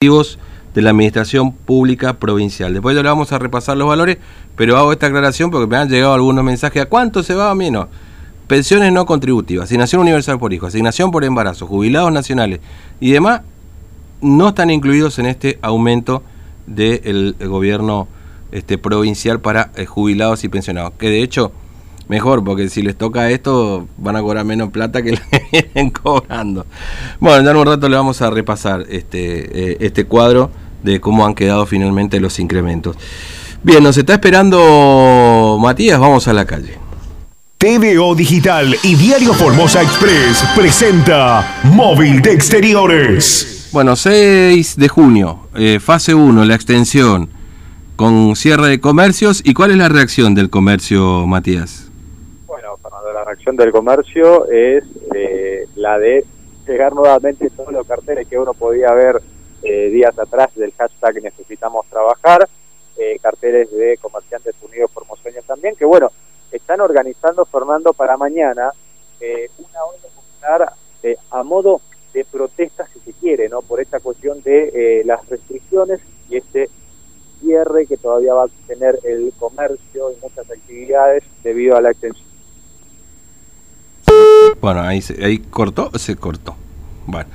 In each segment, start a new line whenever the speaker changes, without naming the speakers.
de la Administración Pública Provincial. Después le vamos a repasar los valores, pero hago esta aclaración porque me han llegado algunos mensajes. ¿A cuánto se va a menos? Pensiones no contributivas, asignación universal por hijo, asignación por embarazo, jubilados nacionales y demás no están incluidos en este aumento del gobierno este, provincial para eh, jubilados y pensionados. Que de hecho mejor, porque si les toca esto van a cobrar menos plata que que vienen cobrando. Bueno, ya en un rato le vamos a repasar este, eh, este cuadro de cómo han quedado finalmente los incrementos. Bien, nos está esperando Matías, vamos a la calle.
TVO Digital y Diario Formosa Express presenta Móvil de Exteriores.
Bueno, 6 de junio, eh, fase 1, la extensión con cierre de comercios. ¿Y cuál es la reacción del comercio, Matías?
Del comercio es eh, la de llegar nuevamente todos los carteles que uno podía ver eh, días atrás del hashtag necesitamos trabajar, eh, carteles de comerciantes unidos por Mosueños también, que bueno, están organizando, Fernando, para mañana una onda popular a modo de protesta, si se quiere, ¿no? Por esta cuestión de las restricciones y este cierre que todavía va a tener el comercio y muchas actividades debido a la extensión
bueno, ahí, ahí cortó, se cortó. Bueno,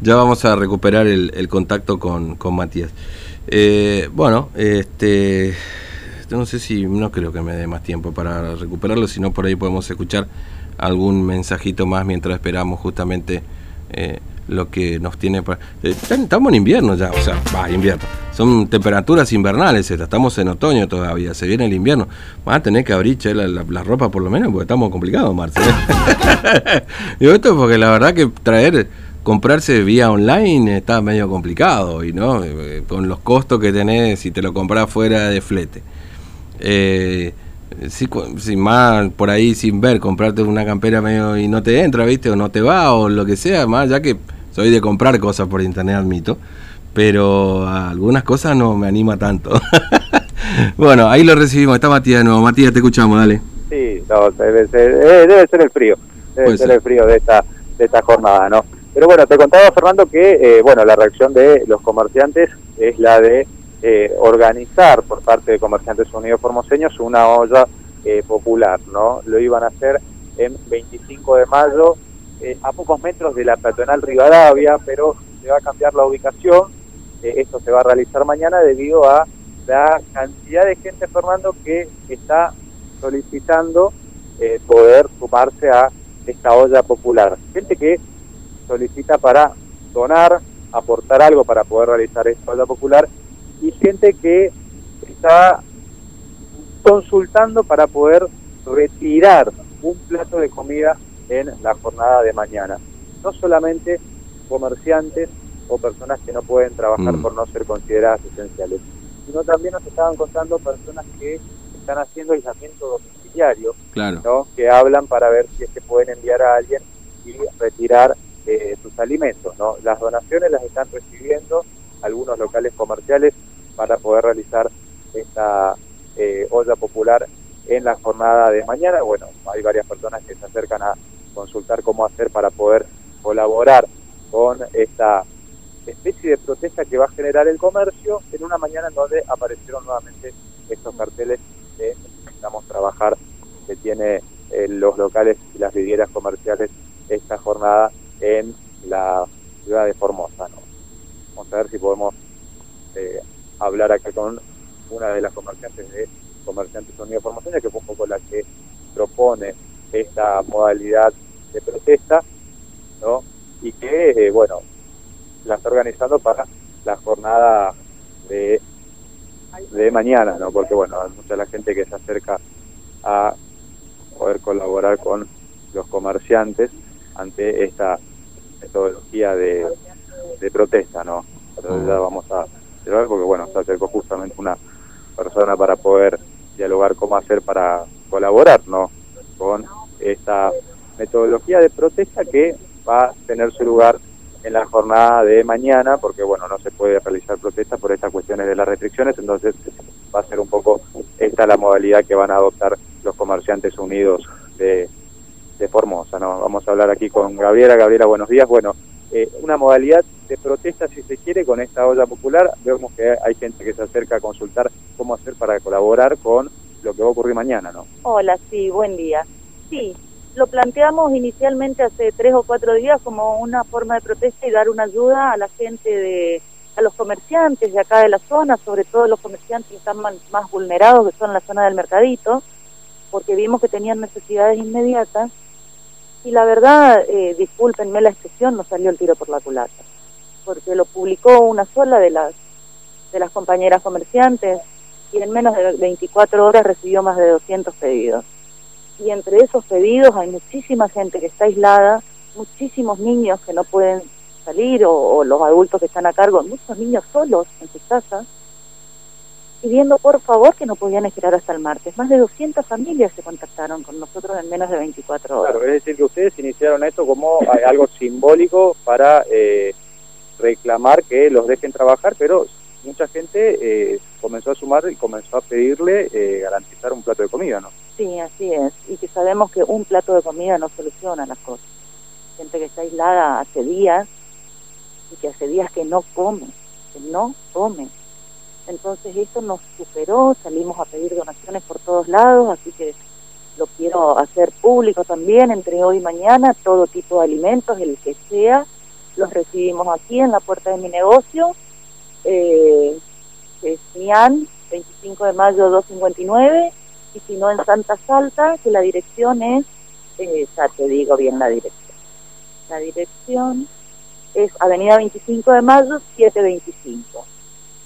ya vamos a recuperar el, contacto con, con Matías. Eh, bueno, este, no sé si, no creo que me dé más tiempo para recuperarlo, sino por ahí podemos escuchar algún mensajito más mientras esperamos justamente eh, lo que nos tiene para... Eh, estamos en invierno ya, o sea, va, invierno. Son temperaturas invernales estamos en otoño todavía, se viene el invierno. Van a tener que abrir la, ropa por lo menos porque estamos complicados, Marcelo. Digo esto porque la verdad que traer, comprarse vía online está medio complicado y no, eh, con los costos que tenés si te lo compras fuera de flete. Eh, sin más por ahí sin ver, comprarte una campera medio y no te entra, ¿viste? O no te va o lo que sea, más ya que soy de comprar cosas por internet, admito, pero algunas cosas no me anima tanto. bueno, ahí lo recibimos, está Matías de nuevo. Matías, te escuchamos, dale.
Sí, debe, ser, eh, debe ser el frío, debe ser el frío de esta, de esta jornada, ¿no? Pero bueno, te contaba, Fernando, que eh, bueno la reacción de los comerciantes es la de eh, organizar por parte de Comerciantes Unidos Formoseños una olla popular, ¿no? Lo iban a hacer en 25 de mayo eh, a pocos metros de la peatonal Rivadavia, pero se va a cambiar la ubicación. Eh, esto se va a realizar mañana debido a la cantidad de gente, Fernando, que está solicitando eh, poder sumarse a esta olla popular. Gente que solicita para donar, aportar algo para poder realizar esta olla popular y gente que está consultando para poder retirar un plato de comida en la jornada de mañana. No solamente comerciantes o personas que no pueden trabajar mm. por no ser consideradas esenciales, sino también nos estaban contando personas que están haciendo aislamiento domiciliario,
claro.
que hablan para ver si es que pueden enviar a alguien y retirar eh, sus alimentos. ¿no? Las donaciones las están recibiendo algunos locales comerciales para poder realizar esta eh, olla popular en la jornada de mañana. Bueno, hay varias personas que se acercan a consultar cómo hacer para poder colaborar con esta especie de protesta que va a generar el comercio en una mañana en donde aparecieron nuevamente estos carteles de necesitamos trabajar que tiene eh, los locales y las vidrieras comerciales esta jornada en la ciudad de Formosa. Vamos a ver si podemos eh, hablar acá con una de las comerciantes de Comerciantes Unidos Formosa, que fue un poco la que propone esta modalidad de protesta, ¿no? Y que, eh, bueno, la está organizando para la jornada de, de mañana, ¿no? Porque, bueno, hay mucha la gente que se acerca a poder colaborar con los comerciantes ante esta metodología de, de protesta, ¿no? Pero ya vamos a cerrar porque, bueno, se acercó justamente una persona para poder dialogar cómo hacer para colaborar, ¿no? Con esta metodología de protesta que va a tener su lugar en la jornada de mañana, porque bueno, no se puede realizar protesta por estas cuestiones de las restricciones, entonces va a ser un poco esta la modalidad que van a adoptar los comerciantes unidos de, de Formosa. ¿no? Vamos a hablar aquí con Gabriela. Gabriela, buenos días. Bueno, eh, una modalidad de protesta, si se quiere, con esta olla popular. Vemos que hay gente que se acerca a consultar cómo hacer para colaborar con que va a ocurrir mañana, ¿no?
Hola, sí, buen día. Sí, lo planteamos inicialmente hace tres o cuatro días como una forma de protesta y dar una ayuda a la gente de a los comerciantes de acá de la zona, sobre todo los comerciantes que están más, vulnerados, que son la zona del mercadito, porque vimos que tenían necesidades inmediatas. Y la verdad, eh, discúlpenme la expresión, no salió el tiro por la culata, porque lo publicó una sola de las, de las compañeras comerciantes y en menos de 24 horas recibió más de 200 pedidos. Y entre esos pedidos hay muchísima gente que está aislada, muchísimos niños que no pueden salir o, los adultos que están a cargo, muchos niños solos en sus casas, pidiendo por favor que no podían esperar hasta el martes. Más de 200 familias se contactaron con nosotros en menos de 24 horas.
Claro, es decir, que ustedes iniciaron esto como algo simbólico para eh, reclamar que los dejen trabajar, pero mucha gente eh, comenzó a sumar y comenzó a pedirle eh, garantizar un plato de comida, ¿no?
Sí, así es. Y que sabemos que un plato de comida no soluciona las cosas. Gente que está aislada hace días y que hace días que no come, que no come. Entonces esto nos superó, salimos a pedir donaciones por todos lados, así que lo quiero hacer público también entre hoy y mañana, todo tipo de alimentos, el que sea, los recibimos aquí en la puerta de mi negocio, eh, es MIAN, 25 de mayo 259, y si no en Santa Salta, que la dirección es, eh, ya te digo bien la dirección, la dirección es Avenida 25 de Mayo 725.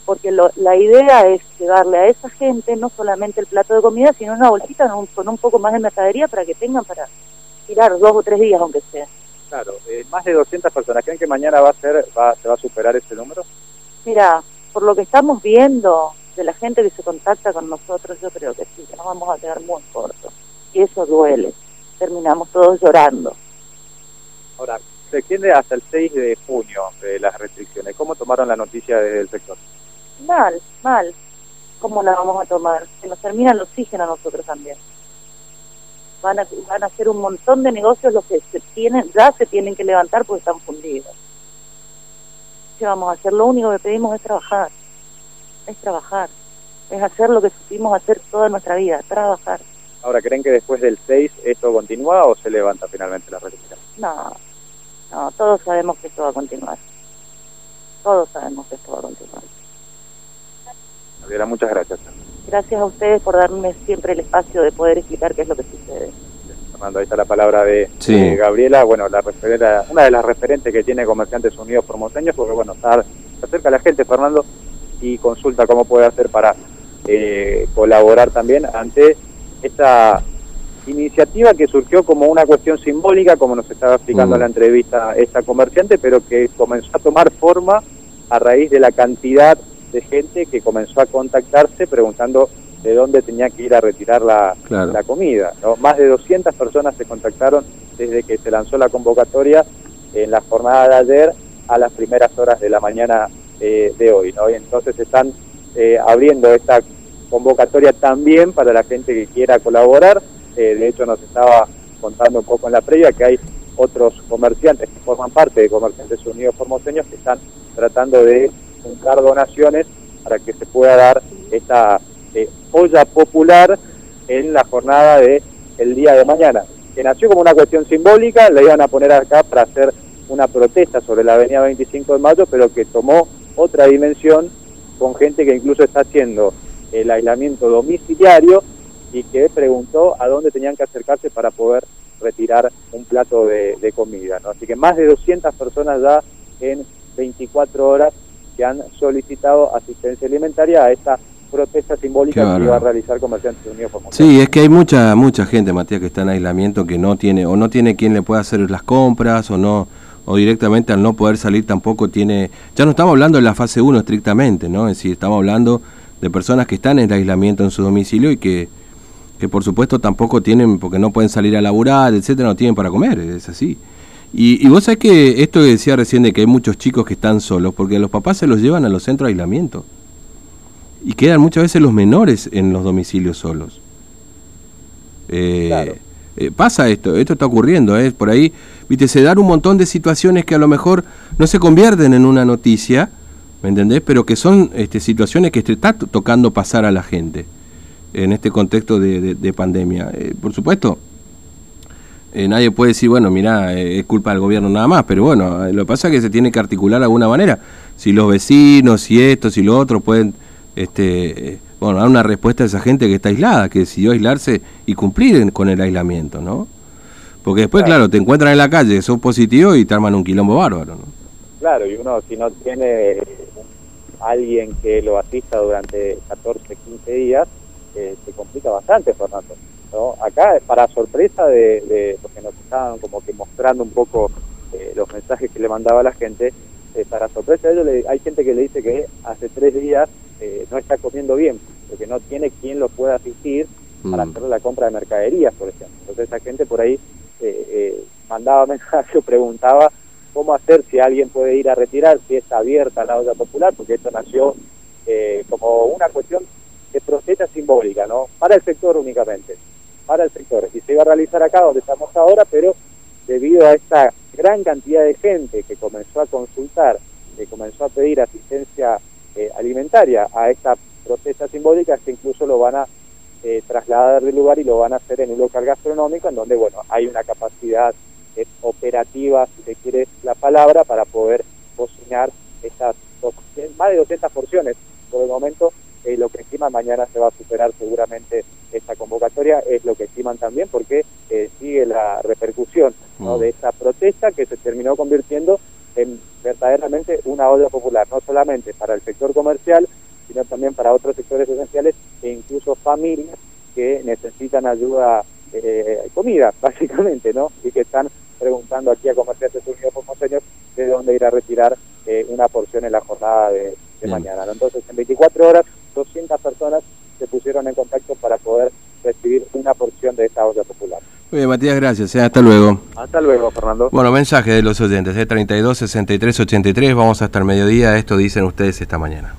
Porque la idea es llevarle a esa gente no solamente el plato de comida, sino una bolsita con un, poco más de mercadería para que tengan para tirar dos o tres días, aunque sea.
Claro, eh, más de 200 personas. ¿Creen que mañana va a ser, va, se va a superar ese número?
Mira, por lo que estamos viendo de la gente que se contacta con nosotros, yo creo que sí, que nos vamos a quedar muy cortos. Y eso duele. Terminamos todos llorando.
Ahora, se extiende hasta el 6 de junio de las restricciones. ¿Cómo tomaron la noticia desde el sector?
Mal, mal. ¿Cómo la vamos a tomar? Se nos termina el oxígeno a nosotros también. Van a, van a hacer un montón de negocios los que se tienen, ya se tienen que levantar porque están fundidos. ¿Qué vamos a hacer? Lo único que pedimos es trabajar. Es trabajar. Es hacer lo que supimos hacer toda nuestra vida, trabajar.
Ahora, ¿creen que después del 6 esto continúa o se levanta finalmente la restricción?
No, no, todos sabemos que esto va a continuar. Todos sabemos que esto va a continuar.
Gabriela, muchas gracias.
Gracias a ustedes por darme siempre el espacio de poder explicar qué es lo que sucede.
Fernando, ahí está la palabra de, Gabriela, bueno, la una de las referentes que tiene Comerciantes Unidos Formoseños, porque bueno, está, se acerca a la gente, Fernando, y consulta cómo puede hacer para eh, colaborar también ante esta iniciativa que surgió como una cuestión simbólica, como nos estaba explicando en la mm. entrevista esta comerciante, pero que comenzó a tomar forma a raíz de la cantidad de gente que comenzó a contactarse preguntando de dónde tenía que ir a retirar la, la comida. ¿no? Más de 200 personas se contactaron desde que se lanzó la convocatoria en la jornada de ayer a las primeras horas de la mañana eh, de hoy. ¿no? Y entonces están eh, abriendo esta convocatoria también para la gente que quiera colaborar eh, de hecho, nos estaba contando un poco en la previa que hay otros comerciantes que forman parte de Comerciantes Unidos Formoseños que están tratando de juntar donaciones para que se pueda dar esta eh, olla popular en la jornada de el día de mañana, que nació como una cuestión simbólica, la iban a poner acá para hacer una protesta sobre la avenida 25 de mayo, pero que tomó otra dimensión con gente que incluso está haciendo el aislamiento domiciliario y que preguntó a dónde tenían que acercarse para poder retirar un plato de, comida. Así que más de 200 personas ya en 24 horas que han solicitado asistencia alimentaria a esta protesta simbólica que va a realizar Comerciantes Unidos por
Sí, es que hay mucha mucha gente, Matías, que está en aislamiento que no tiene o no tiene quien le pueda hacer las compras o no o directamente al no poder salir tampoco tiene ya no estamos hablando de la fase 1 estrictamente, ¿no? Es decir, estamos hablando de personas que están en el aislamiento en su domicilio y que que por supuesto tampoco tienen, porque no pueden salir a laburar, etcétera, no tienen para comer, es así. Y, vos sabés que esto que decía recién de que hay muchos chicos que están solos, porque los papás se los llevan a los centros de aislamiento. Y quedan muchas veces los menores en los domicilios solos. Eh, eh, pasa esto, esto está ocurriendo, ¿eh? por ahí, viste, se dan un montón de situaciones que a lo mejor no se convierten en una noticia, ¿me entendés? Pero que son este, situaciones que te está tocando pasar a la gente en este contexto de, pandemia. Eh, por supuesto, eh, nadie puede decir, bueno, mira, eh, es culpa del gobierno nada más, pero bueno, lo que pasa es que se tiene que articular de alguna manera. Si los vecinos, si esto, si lo otro pueden, este, bueno, dar una respuesta a esa gente que está aislada, que decidió aislarse y cumplir con el aislamiento, ¿no? Porque después, claro, te encuentran en la calle, son positivos y te arman un quilombo bárbaro, ¿no?
Claro, y uno si no tiene alguien que lo asista durante 14, 15 días, eh, se complica bastante, Fernando. ¿no? Acá, para sorpresa de, de que nos estaban como que mostrando un poco eh, los mensajes que le mandaba la gente, eh, para sorpresa de ellos hay gente que le dice que hace tres días no está comiendo bien, porque no tiene quien lo pueda asistir para mm. hacer la compra de mercaderías, por ejemplo. Entonces esa gente por ahí mandaba mensajes o preguntaba cómo hacer si alguien puede ir a retirar, si está abierta la olla popular, porque esto nació como una cuestión de protesta simbólica, ¿no? Para el sector únicamente, para el sector. Y se iba a realizar acá donde estamos ahora, pero debido a esta gran cantidad de gente que comenzó a consultar, que comenzó a pedir asistencia eh, alimentaria a esta protesta simbólica, que incluso lo van a eh, trasladar del lugar y lo van a hacer en un local gastronómico, en donde, bueno, hay una capacidad eh, operativa, si se quiere la palabra, para poder cocinar estas más de 200 porciones por el momento eh, lo que estiman mañana se va a superar seguramente esta convocatoria, es lo que estiman también porque eh, sigue la repercusión ¿no? Mm. de esta protesta que se terminó convirtiendo en verdaderamente una olla popular, no solamente para el sector comercial, sino también para otros sectores esenciales e incluso familias que necesitan ayuda, eh, comida, básicamente, ¿no? Y que están preguntando aquí a Comerciantes Unidos Porteños de dónde ir a retirar eh, una porción en la jornada de, mañana. Entonces, en 24 horas 200 personas se pusieron en contacto para poder recibir una porción de esta olla popular.
Muy bien, Matías, gracias. ¿eh? Hasta luego.
Hasta luego, Fernando.
Bueno, mensaje de los oyentes, de 32 63 83. Vamos hasta el mediodía. Esto dicen ustedes esta mañana.